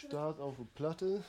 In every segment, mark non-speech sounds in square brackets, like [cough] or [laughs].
Start auf Platte.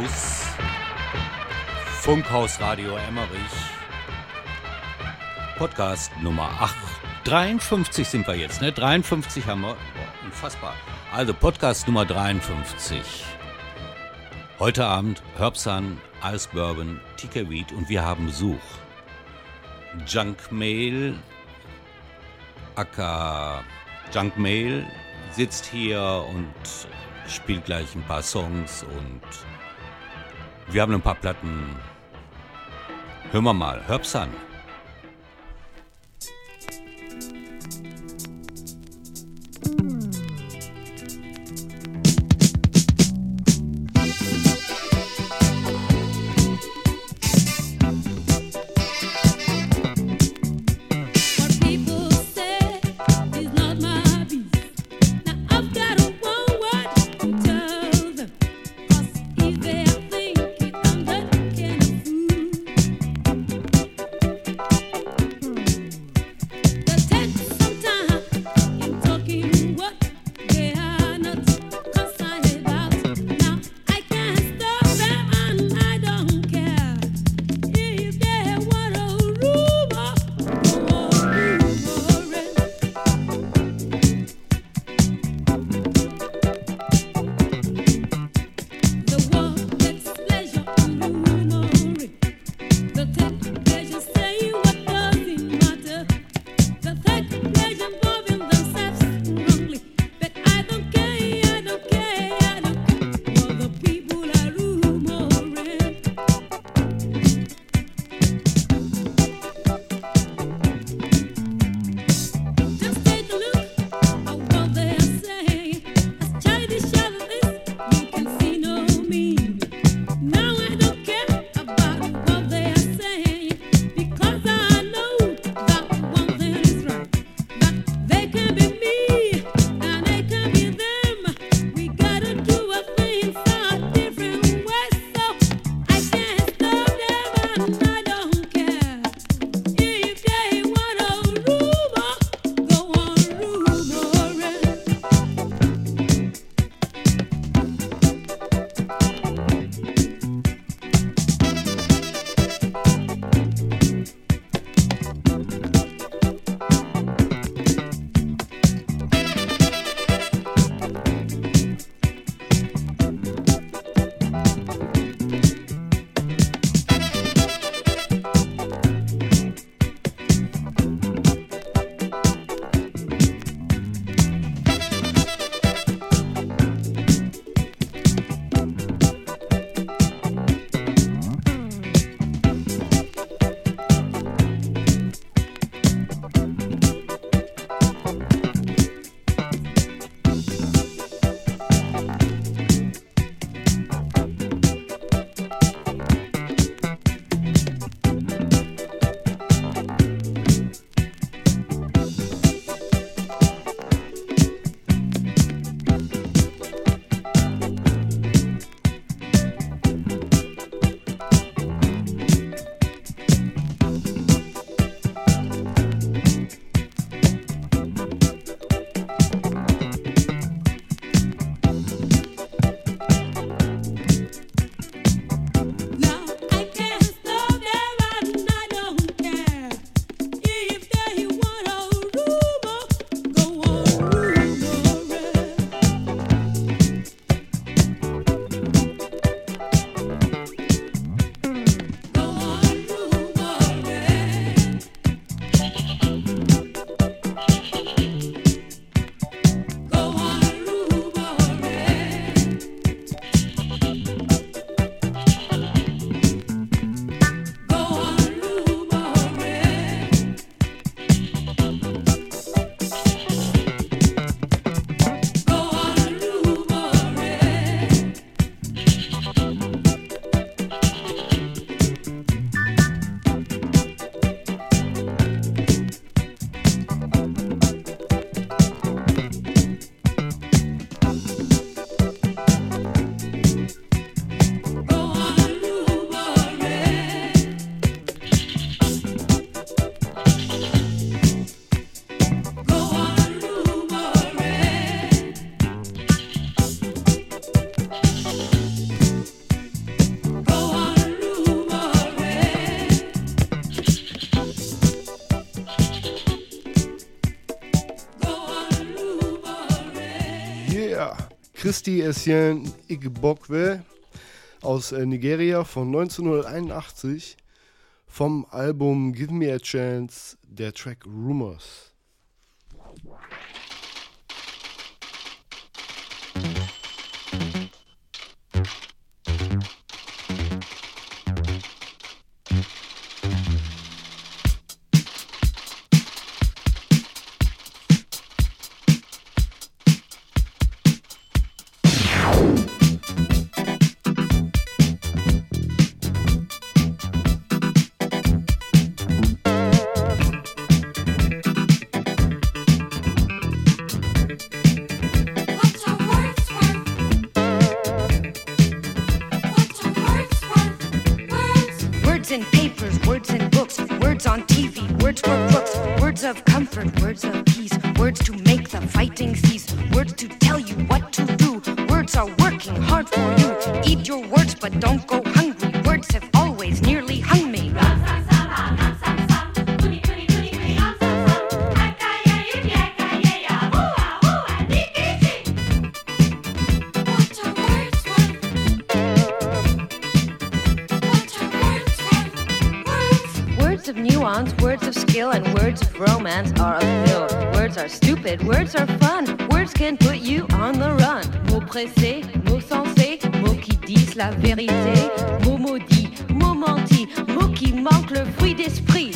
Funkhaus. Funkhaus Radio Emmerich. Podcast Nummer 8. 53 sind wir jetzt, ne? 53 haben wir. Unfassbar. Also Podcast Nummer 53. Heute Abend Herbsan, Ice Bourbon, TK Weed und wir haben Besuch. Junk Mail, aka Junk Mail, sitzt hier und spielt gleich ein paar Songs und wir haben ein paar Platten. Hören wir mal, Herbsan. What Christy Essien Igbokwe aus äh, Nigeria von 1981 vom Album Give Me a Chance, der Track Rumors. sounds, words of skill, and words of romance are a allure. Words are stupid, words are fun, words can put you on the run. Mots pressés, mots sensés, mots qui disent la vérité, mots maudits, mots mentis, mots qui manquent le fruit d'esprit.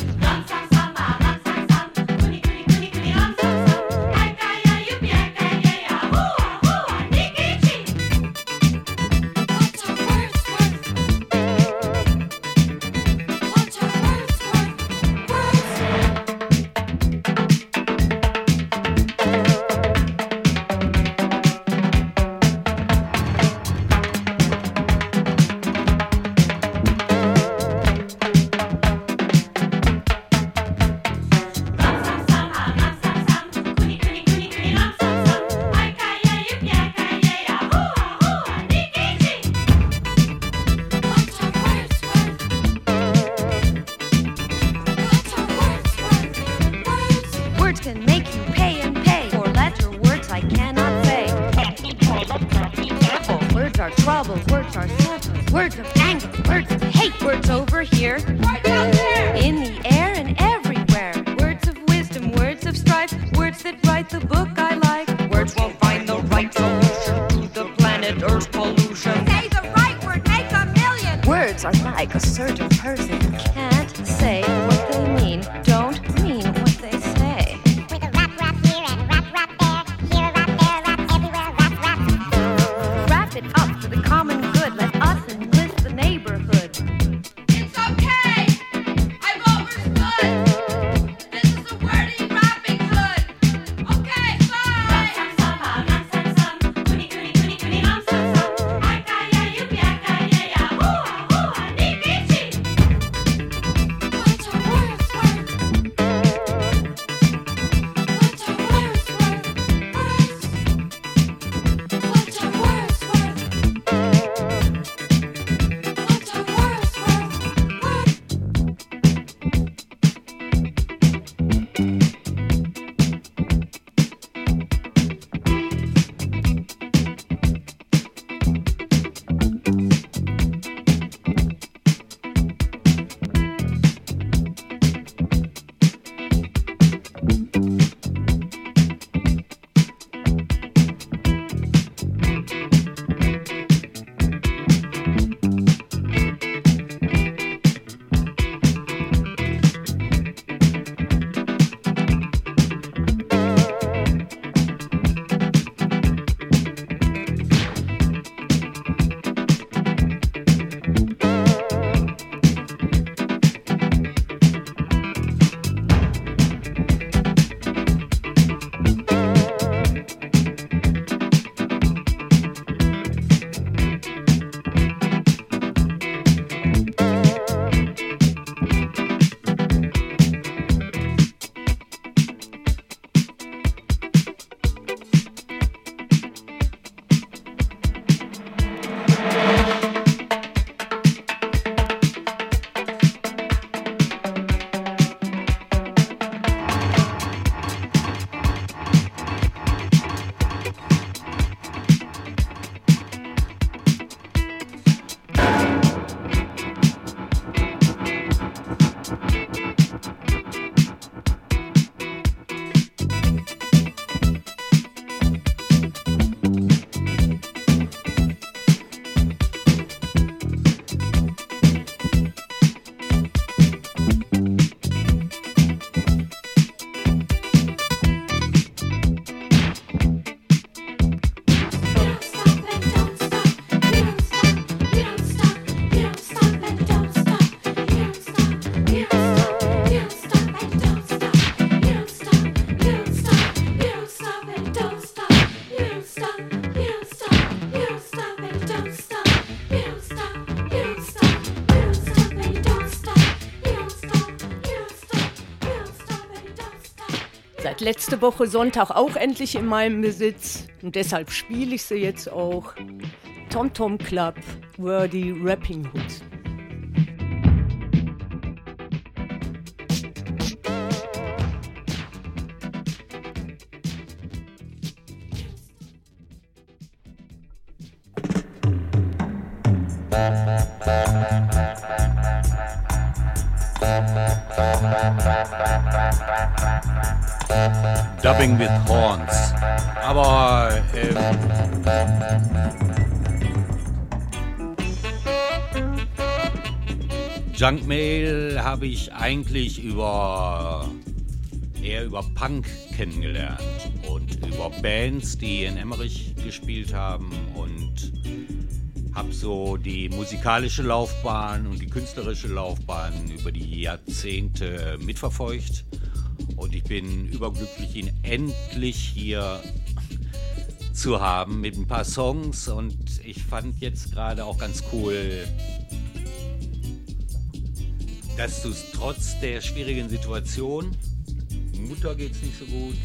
Letzte Woche Sonntag auch endlich in meinem Besitz und deshalb spiele ich sie jetzt auch. Tom Tom Club, Wordy Rapping Hood. Dubbing with Horns. Aber ähm, Junkmail habe ich eigentlich über eher über Punk kennengelernt und über Bands, die in Emmerich gespielt haben und habe so die musikalische Laufbahn und die künstlerische Laufbahn über die Jahrzehnte mitverfolgt bin überglücklich, ihn endlich hier zu haben mit ein paar Songs und ich fand jetzt gerade auch ganz cool, dass du es trotz der schwierigen Situation, Mutter geht's nicht so gut,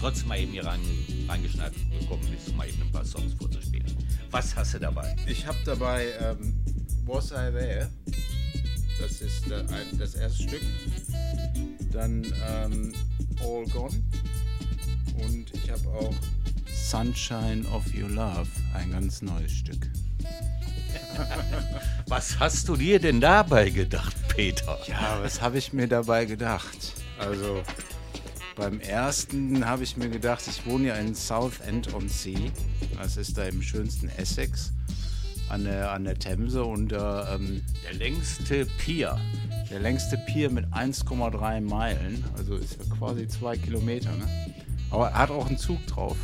trotzdem mal eben hier rein, reingeschneit gekommen bist, um mal eben ein paar Songs vorzuspielen. Was hast du dabei? Ich habe dabei ähm, Was I There. Das ist äh, ein, das erste Stück. Dann ähm, All Gone. Und ich habe auch Sunshine of Your Love, ein ganz neues Stück. [laughs] Was hast du dir denn dabei gedacht, Peter? Ja, was habe ich mir dabei gedacht? Also beim ersten habe ich mir gedacht, ich wohne ja in Southend on Sea. Das ist da im schönsten Essex an der, an der Themse und äh, ähm, Der längste Pier. Der längste Pier mit 1,3 Meilen, also ist ja quasi zwei Kilometer. Ne? Aber er hat auch einen Zug drauf.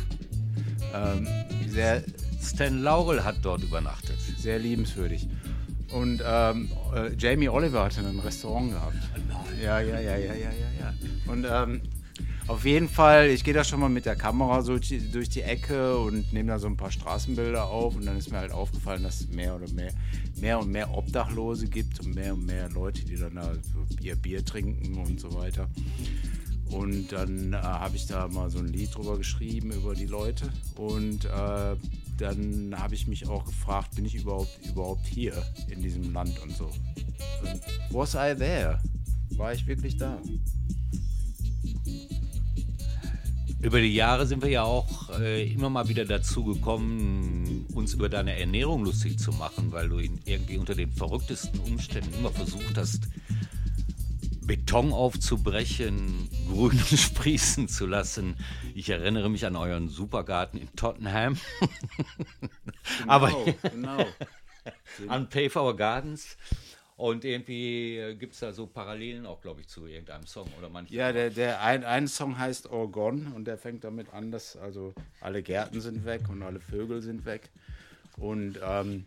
Ähm, sehr, Stan Laurel hat dort übernachtet. sehr liebenswürdig. Und ähm, äh, Jamie Oliver hatte ein Restaurant gehabt. Ja, ja, ja, ja, ja, ja, ja. Und ähm, auf jeden Fall, ich gehe da schon mal mit der Kamera so durch die Ecke und nehme da so ein paar Straßenbilder auf und dann ist mir halt aufgefallen, dass es mehr oder mehr, mehr und mehr Obdachlose gibt und mehr und mehr Leute, die dann da Bier, Bier trinken und so weiter. Und dann äh, habe ich da mal so ein Lied drüber geschrieben über die Leute. Und äh, dann habe ich mich auch gefragt, bin ich überhaupt, überhaupt hier in diesem Land und so. Und was I there? War ich wirklich da? Über die Jahre sind wir ja auch äh, immer mal wieder dazu gekommen, uns über deine Ernährung lustig zu machen, weil du in, irgendwie unter den verrücktesten Umständen immer versucht hast, Beton aufzubrechen, [laughs] Grün sprießen zu lassen. Ich erinnere mich an euren Supergarten in Tottenham. [laughs] Aber genau. [laughs] an Pay for Our Gardens. Und irgendwie gibt es da so Parallelen auch, glaube ich, zu irgendeinem Song oder manchmal. Ja, der, der ein, ein Song heißt All Gone und der fängt damit an, dass also alle Gärten sind weg und alle Vögel sind weg. Und ähm,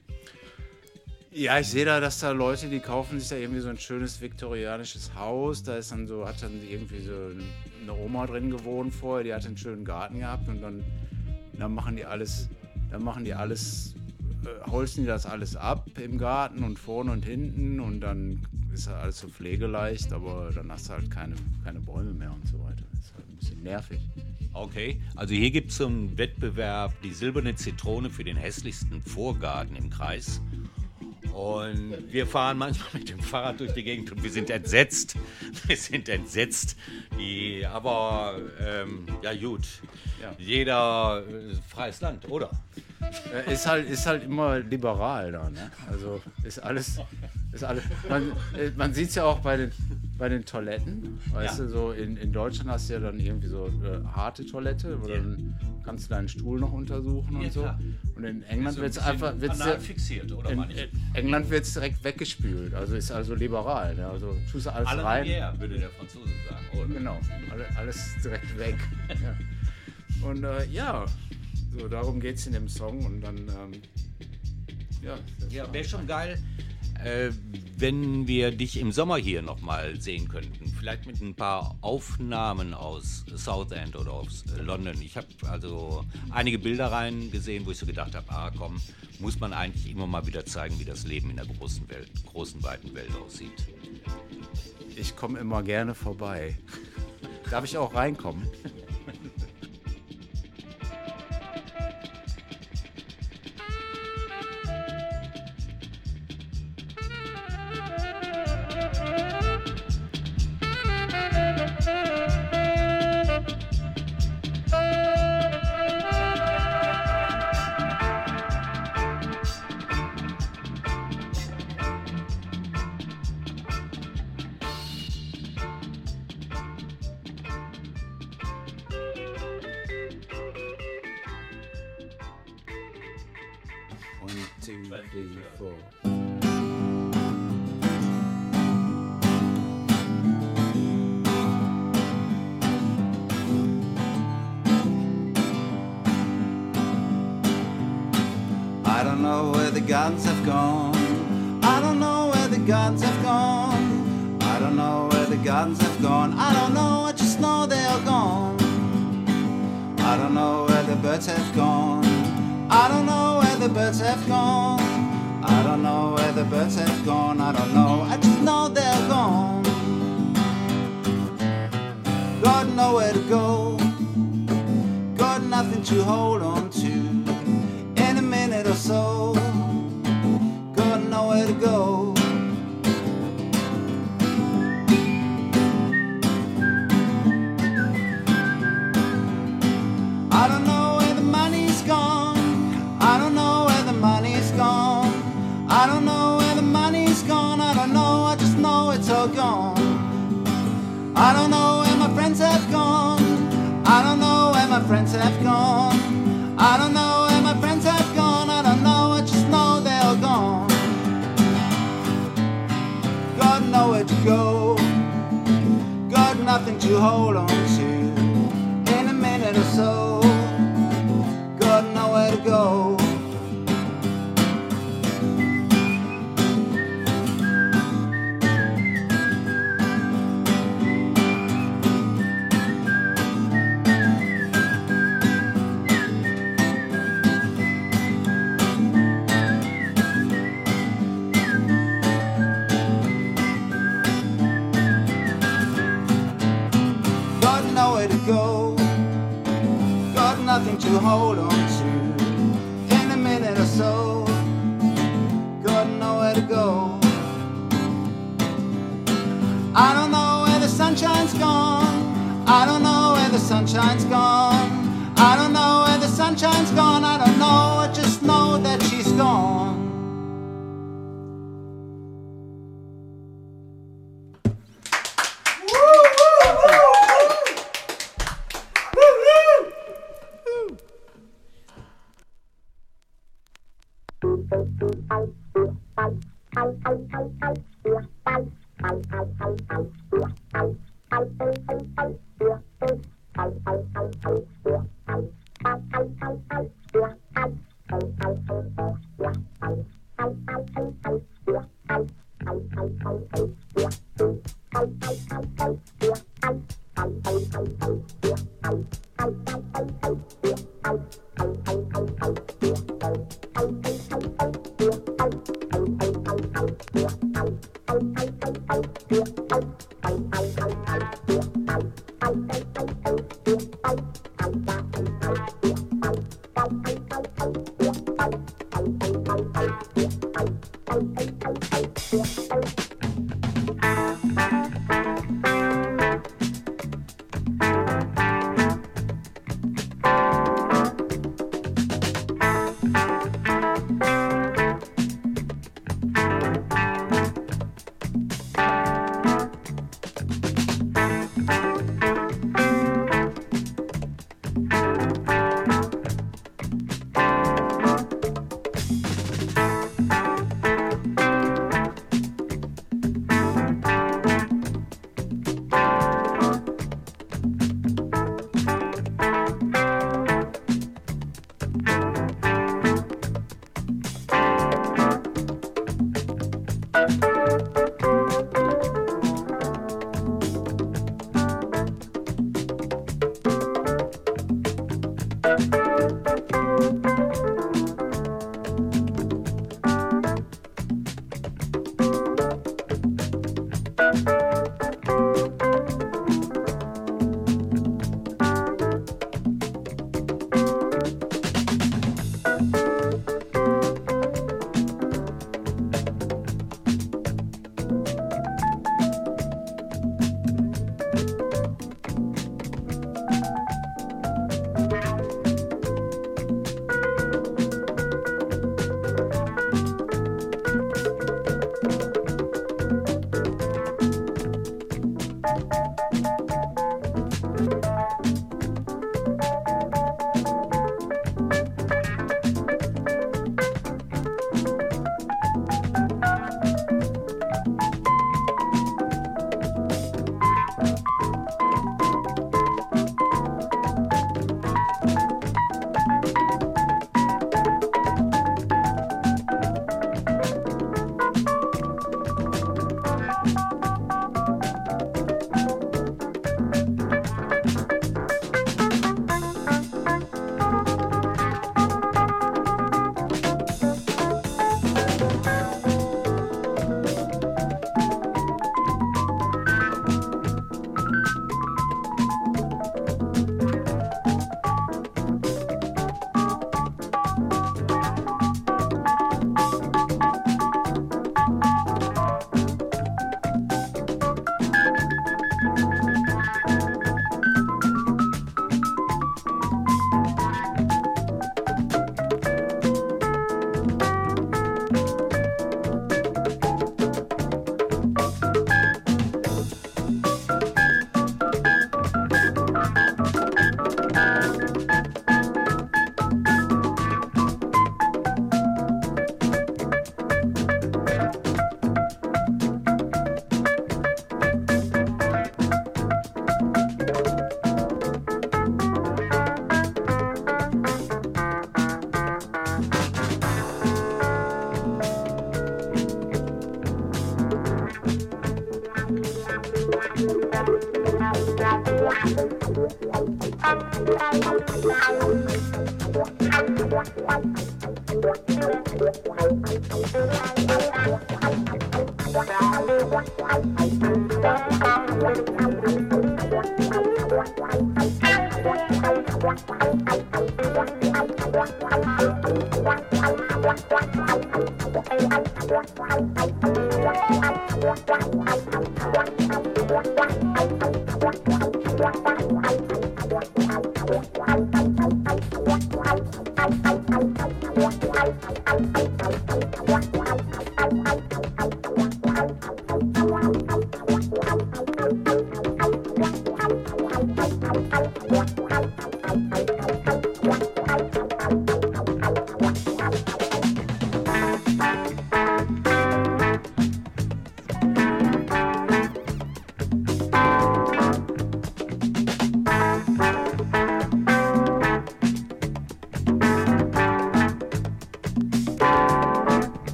ja, ich sehe da, dass da Leute, die kaufen sich da irgendwie so ein schönes viktorianisches Haus. Da ist dann so, hat dann irgendwie so eine Oma drin gewohnt vorher, die hat einen schönen Garten gehabt und dann, dann machen die alles, dann machen die alles, äh, holzen die das alles ab im Garten und vorne und hinten und dann ist halt alles so pflegeleicht, aber dann hast du halt keine, keine Bäume mehr und so weiter. Ist halt ein bisschen nervig. Okay, also hier gibt es einen Wettbewerb, die silberne Zitrone für den hässlichsten Vorgarten im Kreis. Und wir fahren manchmal mit dem Fahrrad durch die Gegend und wir sind entsetzt. [laughs] Wir sind entsetzt. Die, aber ähm, ja gut, Ja. jeder äh, freies Land, oder? Äh, Ist halt, ist halt immer liberal da, ne? Also ist alles, [laughs] ist alles. Man, äh, man sieht es ja auch bei den, bei den Toiletten. Weißt Ja. du, so in, in Deutschland hast du ja dann irgendwie so äh, harte Toilette, wo Ja. dann kannst du deinen Stuhl noch untersuchen und Ja, so. klar. Und in England wird es einfach. Wird's, anal fixiert, oder in, in England wird es direkt weggespült. Also ist also liberal. Ne? Also tust du alles Alle rein. Rivière, würde der Franzose sagen. Oder? Genau, alle, alles direkt weg. [laughs] ja. Und äh, ja, so darum geht es in dem Song und dann, ähm, ja. Ja, wäre schon geil, äh, wenn wir dich im Sommer hier nochmal sehen könnten. Vielleicht mit ein paar Aufnahmen aus Southend oder aus London. Ich habe also einige Bilder reingesehen, wo ich so gedacht habe, ah komm, muss man eigentlich immer mal wieder zeigen, wie das Leben in der großen Welt, großen, weiten Welt aussieht. Ich komme immer gerne vorbei. Darf ich auch reinkommen?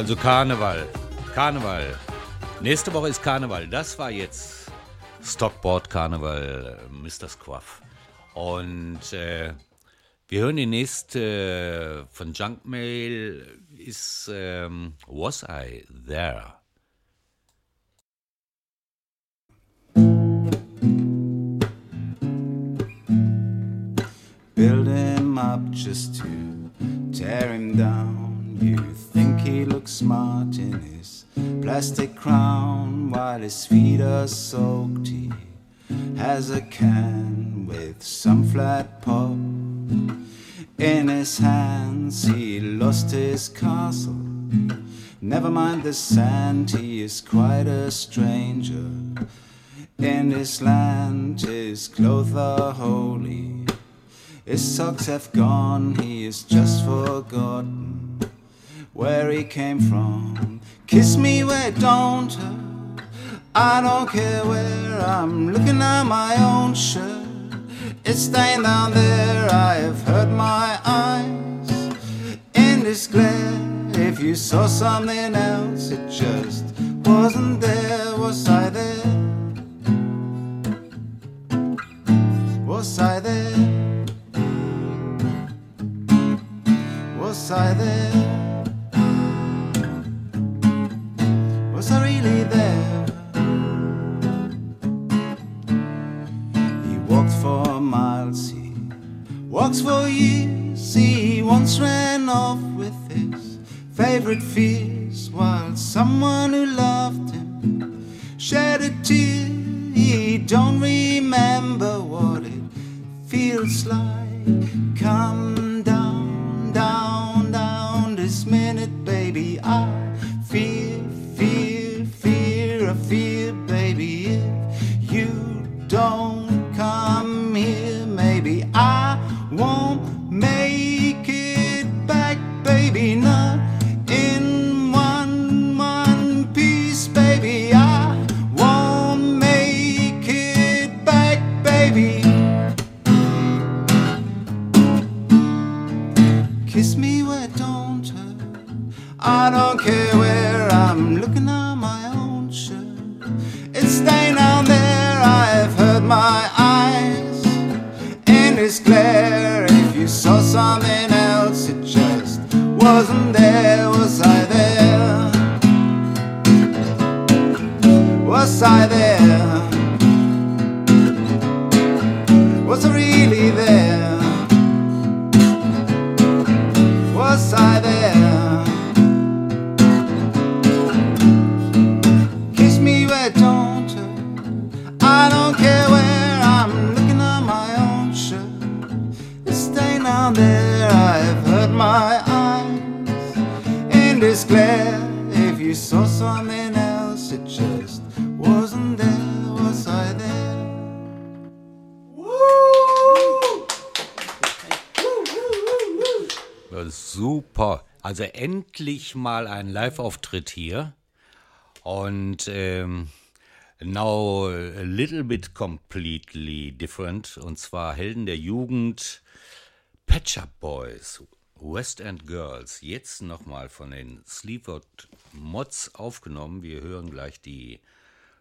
Also Karneval. Karneval. Nächste Woche ist Karneval. Das war jetzt Stockboard Karneval, äh, Mr. Squaff. Und äh, wir hören die nächste äh, von Junkmail ist ähm, Was I There? build him up just to tear him down. You think he looks smart in his plastic crown while his feet are soaked. He has a can with some flat pop in his hands. He lost his castle. Never mind the sand, he is quite a stranger. In his land, his clothes are holy. His socks have gone, he is just forgotten where he came from. Kiss me where it don't hurt. I don't care where I'm looking at my own shirt. It's staying down there, I have hurt my eyes in this glare. If you saw something else, it just wasn't there. Was I there? Was I there? Was I there? Was I really there? He walked for miles, he walks for years. He once ran off with his favorite fears while someone who loved him shed a tear. He don't remember what it feels like. Come down, down, down this minute, baby. I I don't care where I'm looking at my own shirt. It's staying down there. I have hurt my eyes in this glare. If you saw something else, it just wasn't there. Was I there? Was I there? Was I really there? Saw something else, it just wasn't there. Was I there? Ja, Super. Also endlich mal ein Live-Auftritt hier. Und ähm, now a little bit completely different. Und zwar Helden der Jugend, Patch Up Boys, West End Girls. Jetzt nochmal von den Sleaford Mods aufgenommen. Wir hören gleich die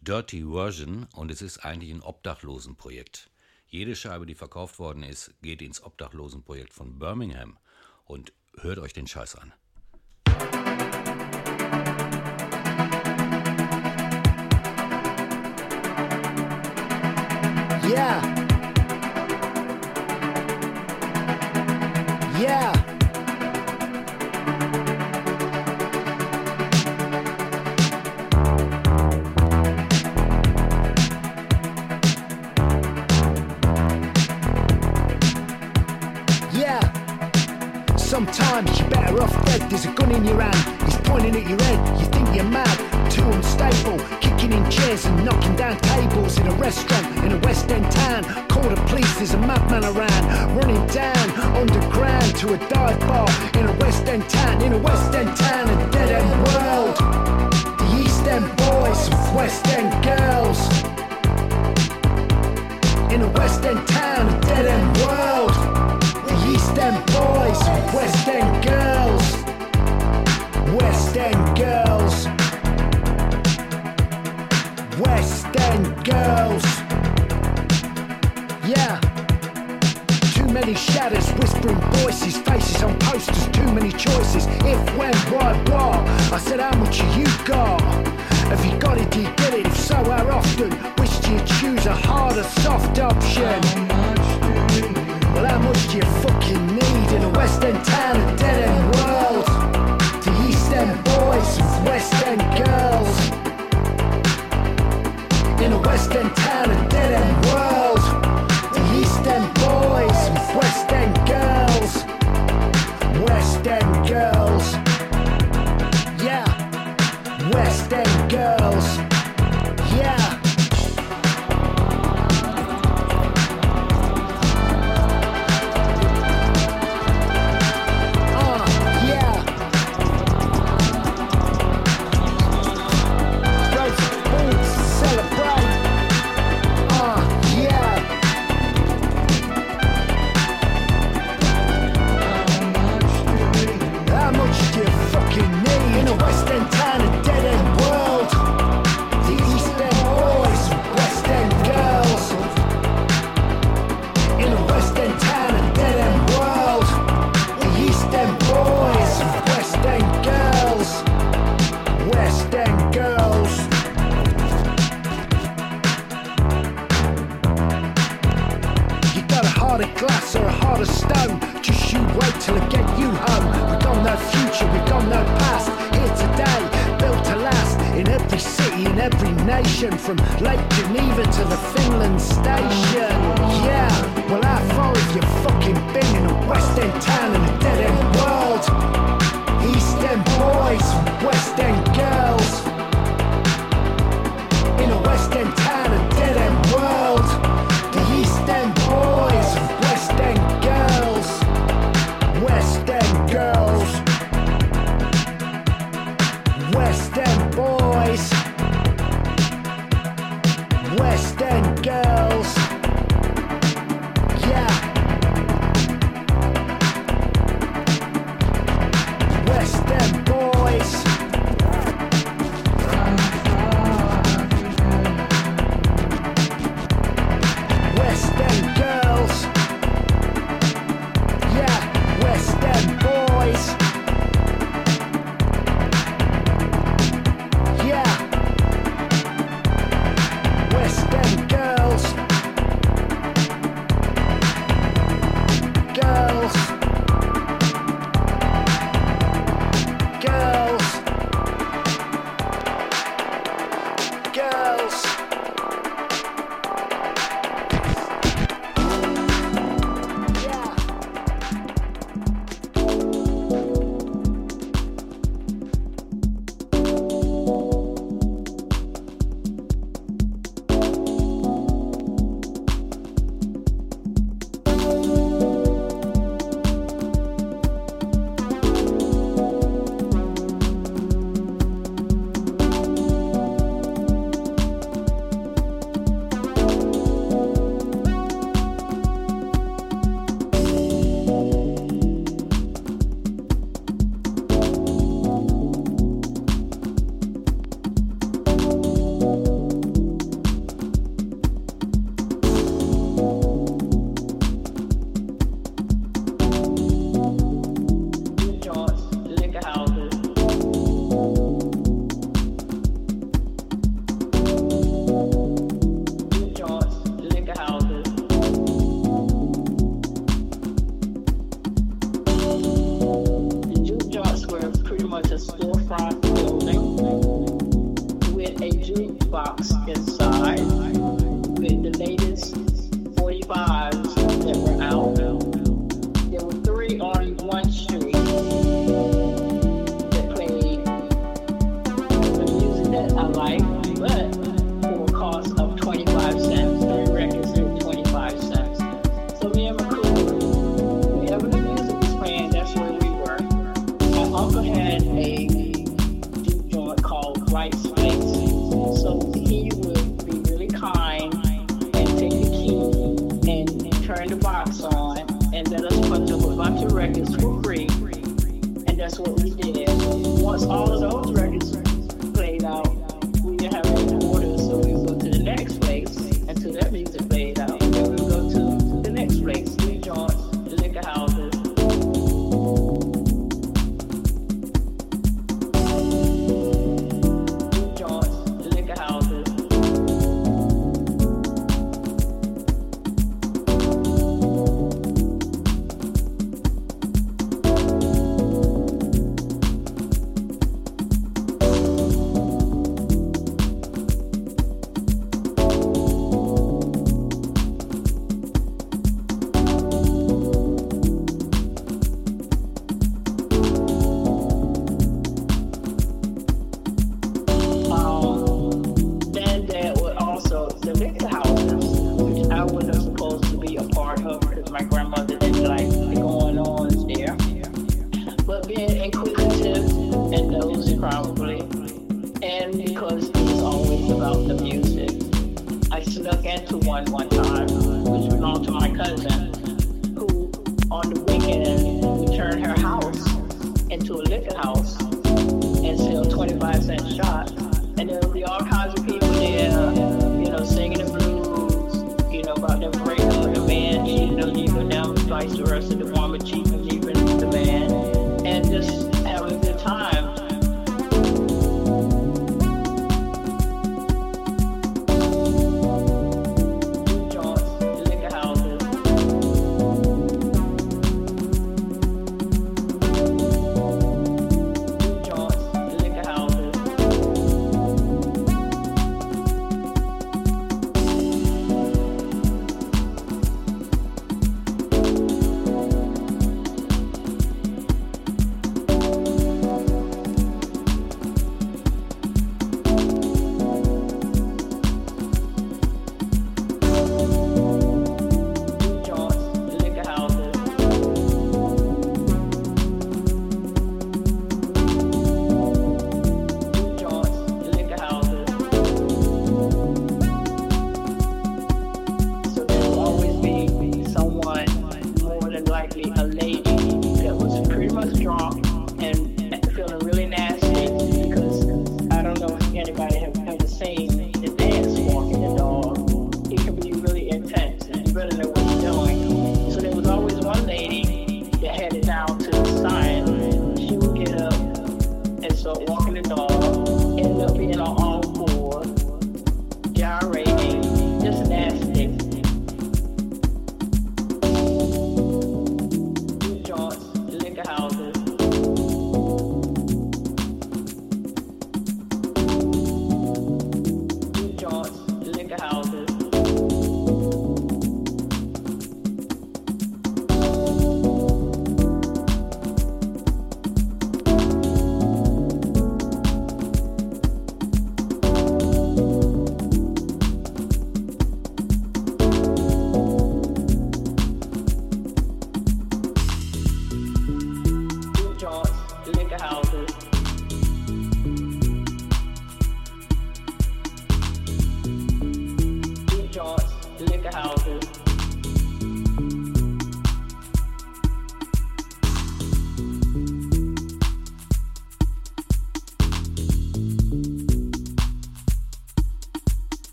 Dirty Version und es ist eigentlich ein Obdachlosenprojekt. Jede Scheibe, die verkauft worden ist, geht ins Obdachlosenprojekt von Birmingham. Und hört euch den Scheiß an. Yeah. Yeah. Sometimes you're better off dead. There's a gun in your hand. He's pointing at your head. You think you're mad. Too unstable. Kicking in chairs and knocking down tables in a restaurant in a West End town. Call the police. There's a madman around. Running down underground to a dive bar in a West End town. In a West End town. A dead end world. The East End boys. West End girls. In a West End town. A dead end world. West End girls, West End girls, West End girls. Yeah. Too many shadows, whispering voices, faces on posters, too many choices. If, when, why, what? I said, how much you got? If you got it, you get it. If so, how often? Wish you choose a harder, soft option. Well, how much do you fucking need in a West End town, a dead end world? The East End boys, West End girls. In a West End town, a dead end world. from Lake Geneva to the Finland station. Yeah, well, how far have you fucking been in a West End town in a dead end world? East End boys, West End girls. west.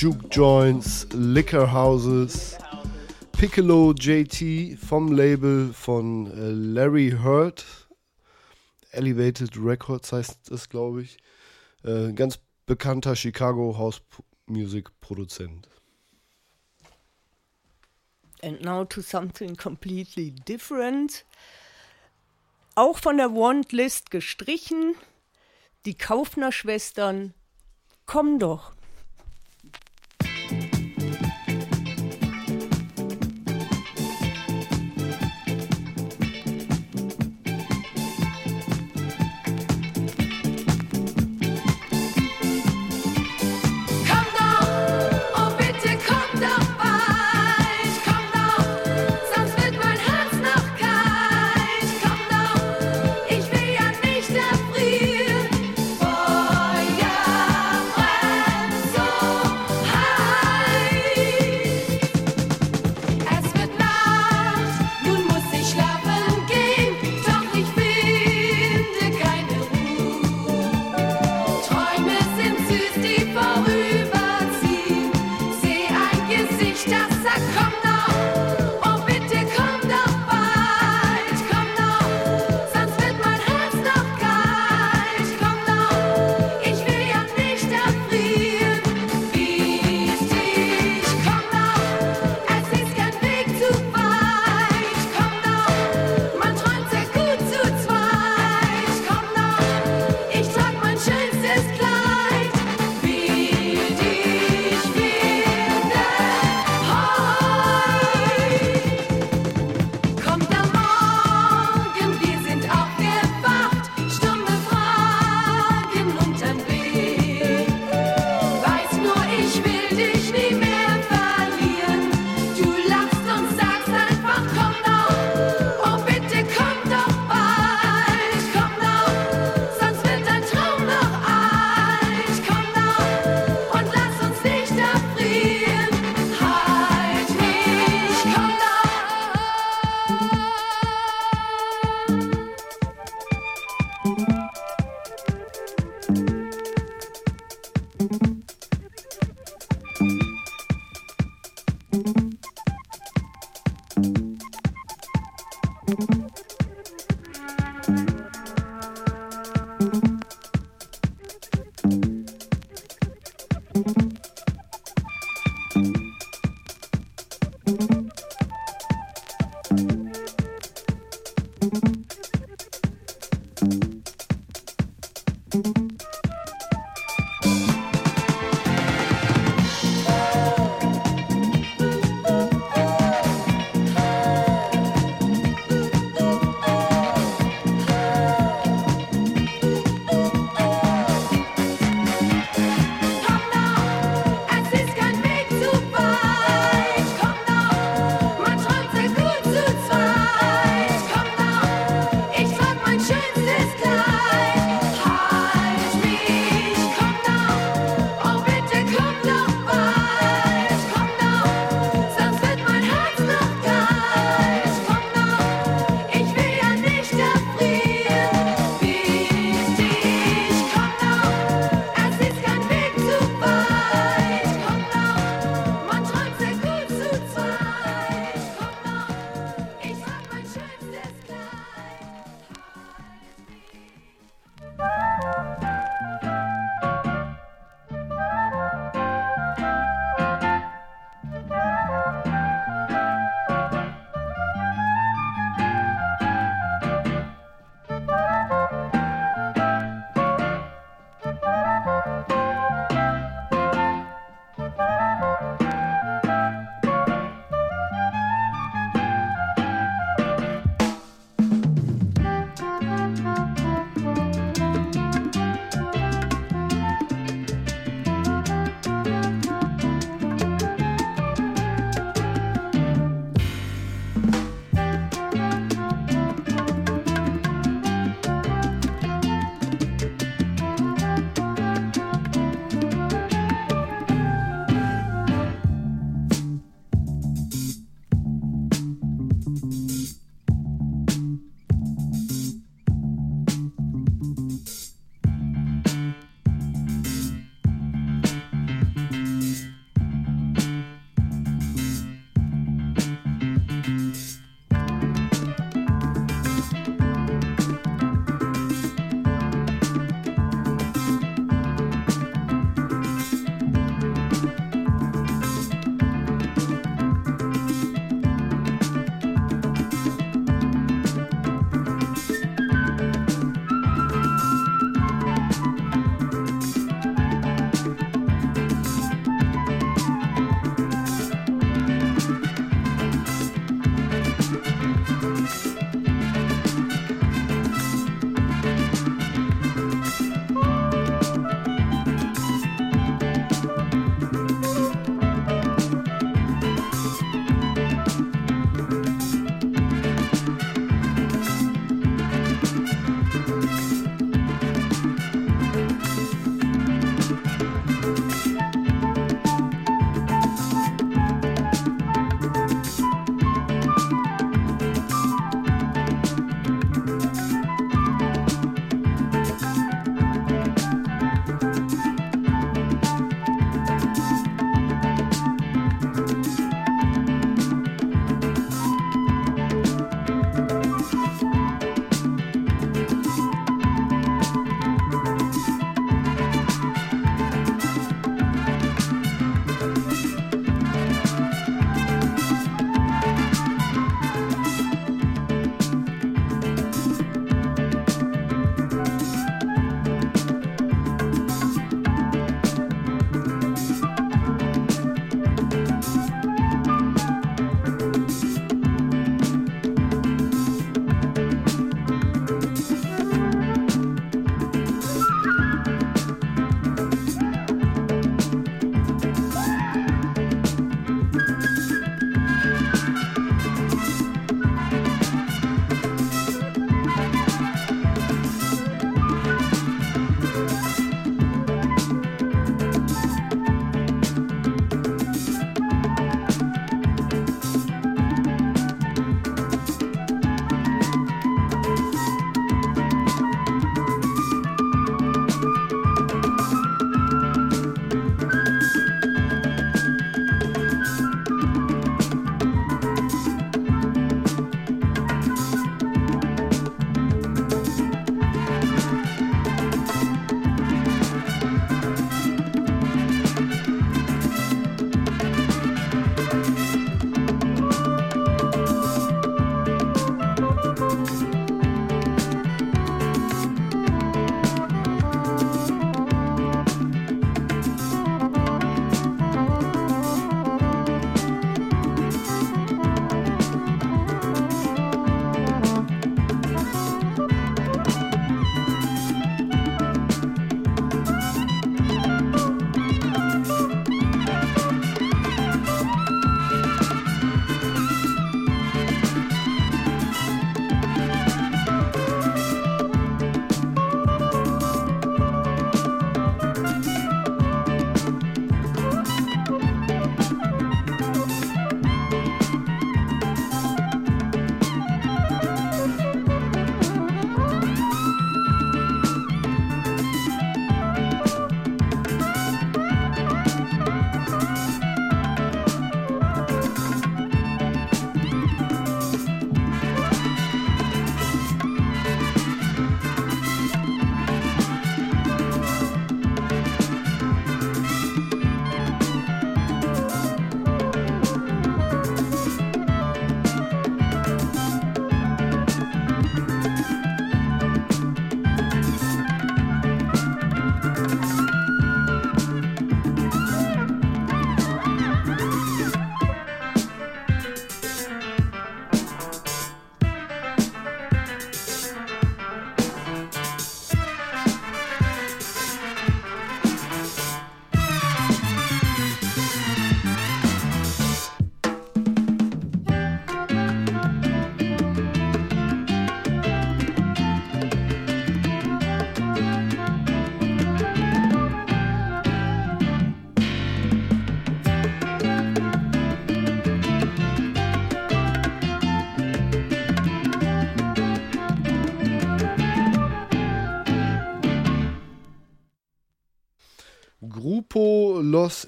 Juke Joints, Liquor Houses, Piccolo JT vom Label von äh, Larry Hurt. Elevated Records heißt es, glaube ich. Äh, ganz bekannter Chicago House Music Produzent. And now to something completely different. Auch von der Want List gestrichen. Die Kaufner Schwestern, komm doch.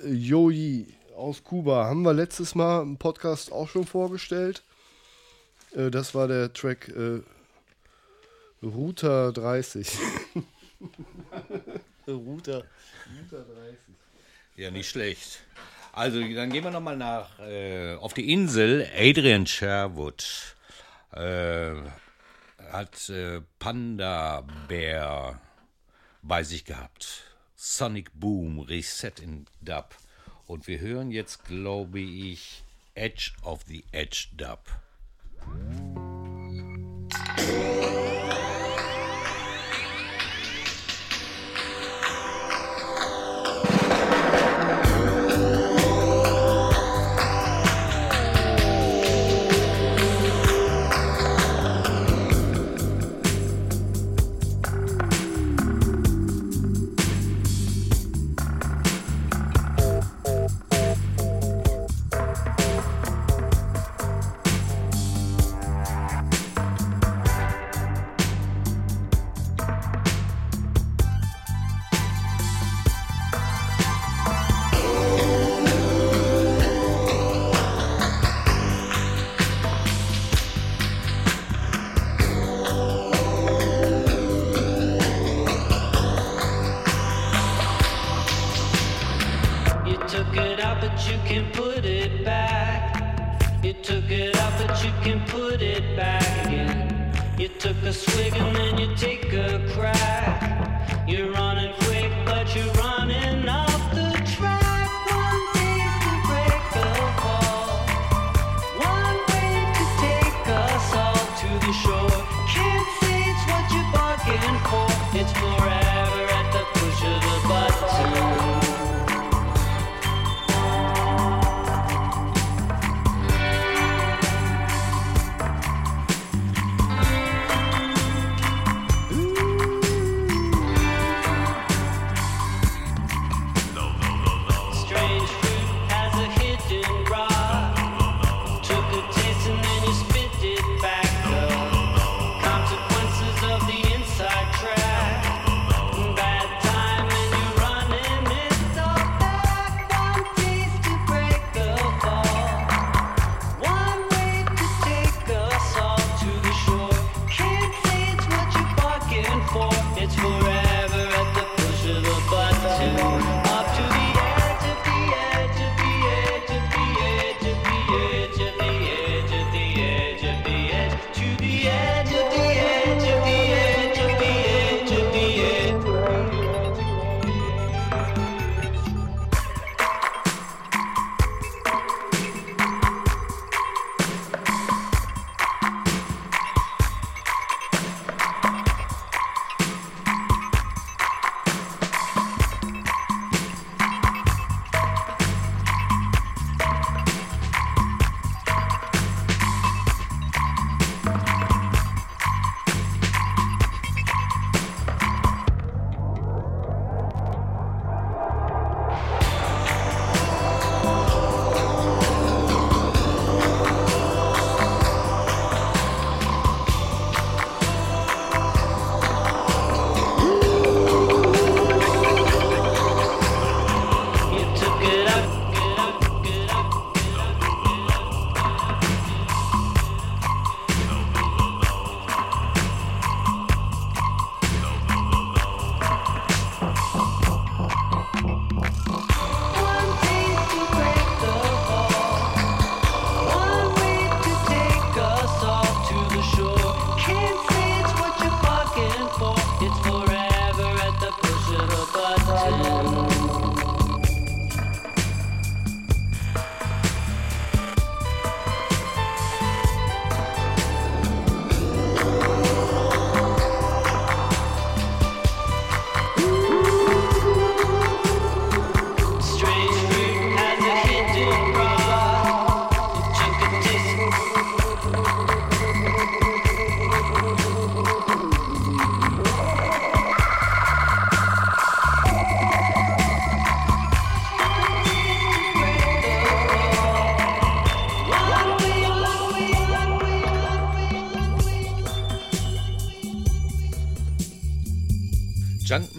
Joji aus Kuba haben wir letztes Mal im Podcast auch schon vorgestellt. Äh, das war der Track äh, Router 30. [laughs] Router. Router 30. Ja, nicht schlecht. Also, dann gehen wir nochmal nach äh, auf die Insel. Adrian Sherwood äh, hat äh, Panda Bär bei sich gehabt. Sonic Boom Reset in Dub. Und wir hören jetzt, glaube ich, Edge of the Edge Dub.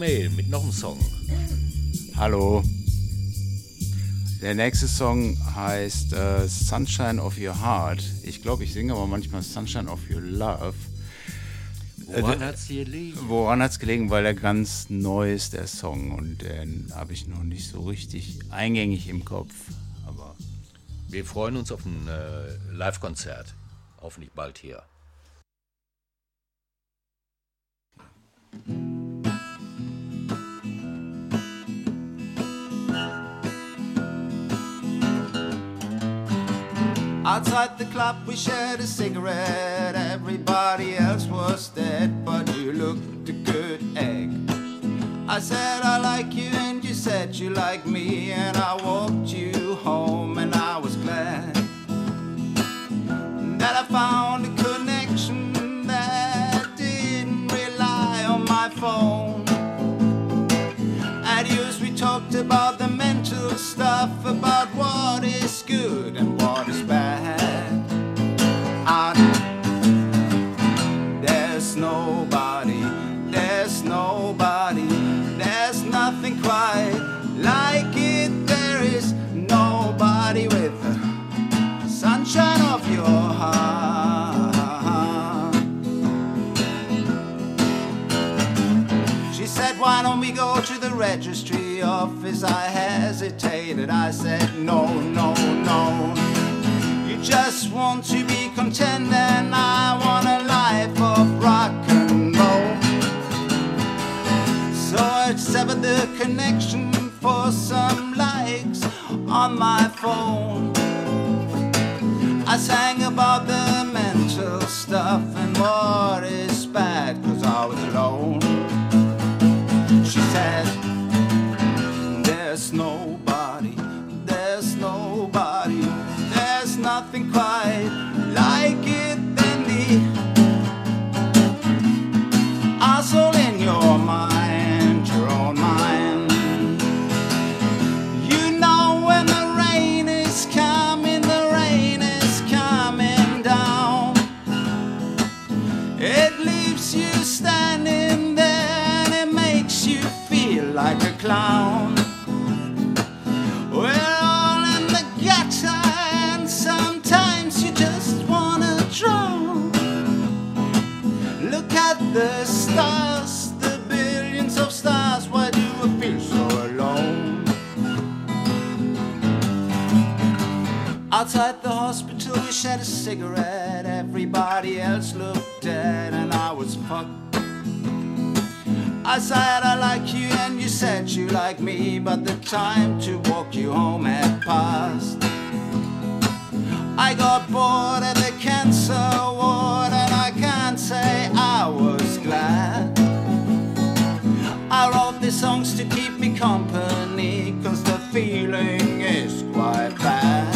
Mail mit noch einem Song. Hallo. Der nächste Song heißt äh, Sunshine of Your Heart. Ich glaube, ich singe aber manchmal Sunshine of Your Love. Äh, woran hat es gelegen? Woran hat es gelegen? Weil er ganz neu ist, der Song. Und den habe ich noch nicht so richtig eingängig im Kopf. Aber wir freuen uns auf ein äh, Live-Konzert. Hoffentlich bald hier. Outside the club, we shared a cigarette. Everybody else was dead, but you looked a good egg. I said I like you, and you said you like me, and I walked you home, and I was glad that I found a connection that didn't rely on my phone. At we talked about the stuff, about what is good and what is bad. And there's nobody, there's nobody, there's nothing quite like it. There is nobody with the sunshine of your heart. She said, Why don't we go to the registry office? I hesitated. I said, No, no, no. You just want to be content, and I want a life of rock and roll. So I severed the connection for some likes on my phone. I sang about the mental stuff and what is bad, cause I was alone. She said, There's nobody, there's nobody, there's nothing quite like it than the asshole in your mind, your own mind. You know when the rain is coming, the rain is coming down. It leaves you standing there and it makes you feel like a clown. Look at the stars, the billions of stars. Why do I feel so alone? Outside the hospital, we shared a cigarette. Everybody else looked dead, and I was fucked. I said I like you, and you said you like me, but the time to walk you home had passed. I got bored at the cancer ward, can't say I was glad. I wrote these songs to keep me company, cause the feeling is quite bad.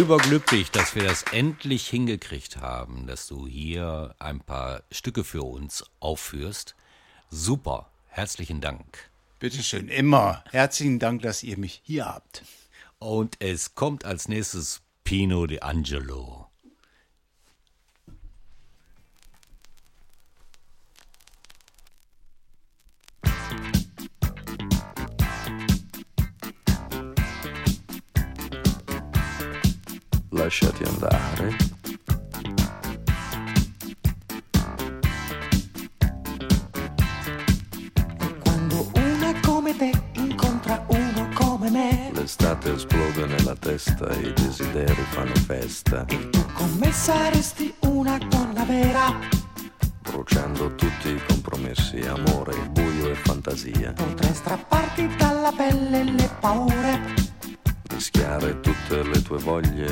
Überglücklich, dass wir das endlich hingekriegt haben, dass du hier ein paar Stücke für uns aufführst. Super, herzlichen Dank. bitteschön, immer. Herzlichen Dank, dass ihr mich hier habt. Und es kommt als nächstes Pino de Angelo. Lasciati andare. Quando una come te incontra uno come me, L'estate esplode nella testa e i desideri fanno festa, con me saresti una donna vera. bruciando tutti i compromessi, amore, buio e fantasia. Potrei strapparti dalla pelle le paure, Mischiare tutte le tue voglie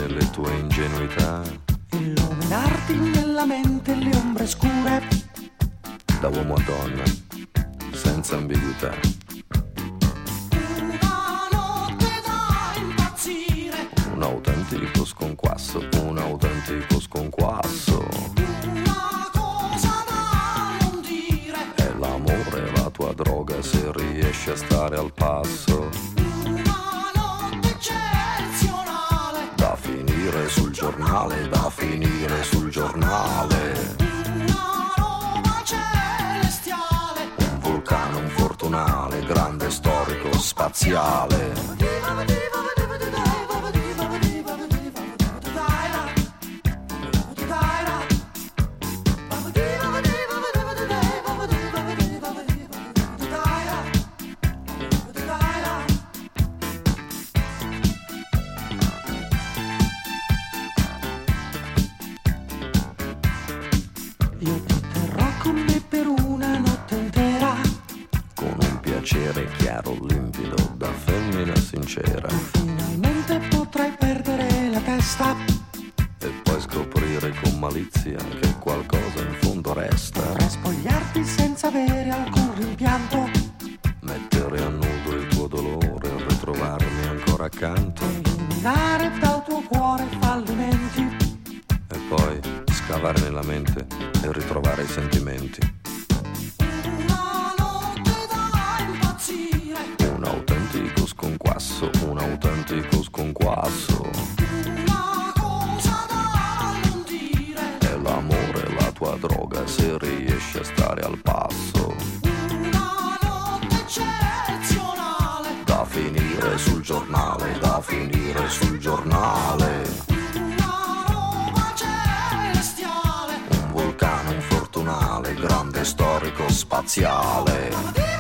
ritrovare i sentimenti. Un autentico sconquasso, un autentico sconquasso. È l'amore la tua droga se riesci a stare al passo. Da finire sul giornale, da finire sul giornale. storico-spaziale.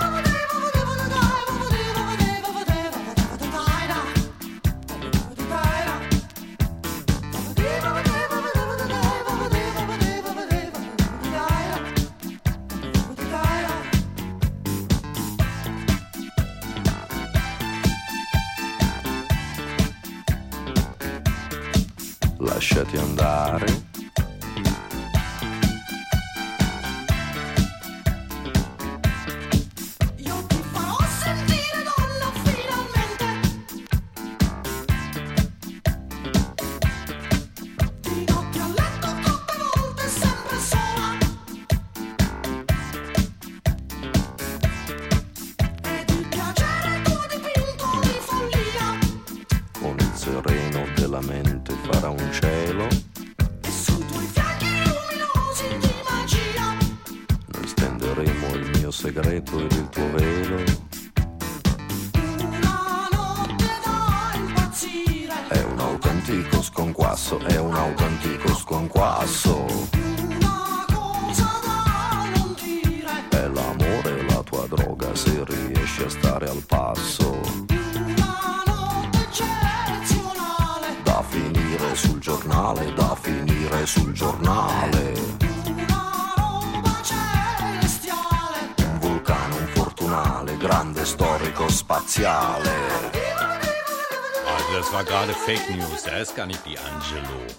Gerade Fake News. Der ist gar nicht D'Angelo.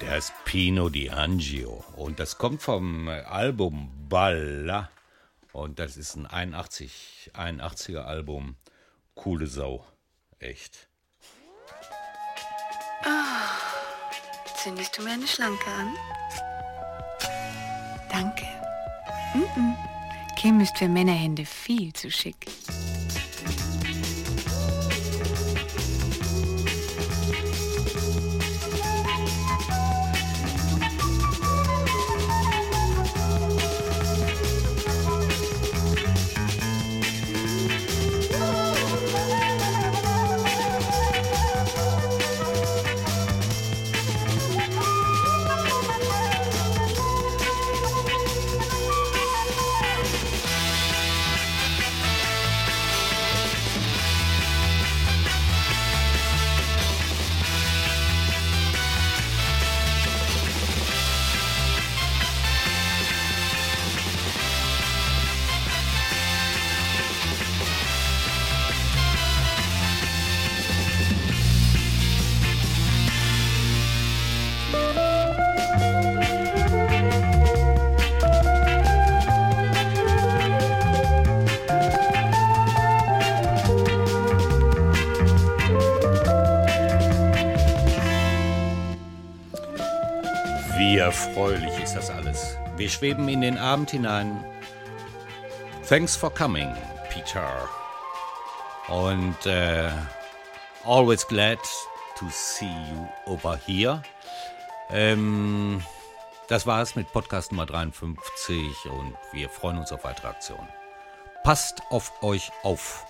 Der ist Pino D'Angio. Und das kommt vom Album Balla. Und das ist ein 81, 81er Album. Coole Sau. Echt. Zündest du mir eine Schlanke an? Danke. Mm-mm. Kim ist für Männerhände viel zu schick. Wir schweben in den Abend hinein. Thanks for coming, Peter. Und äh, always glad to see you over here. Ähm, das war's mit Podcast Nummer 53 und wir freuen uns auf weitere Aktionen. Passt auf euch auf.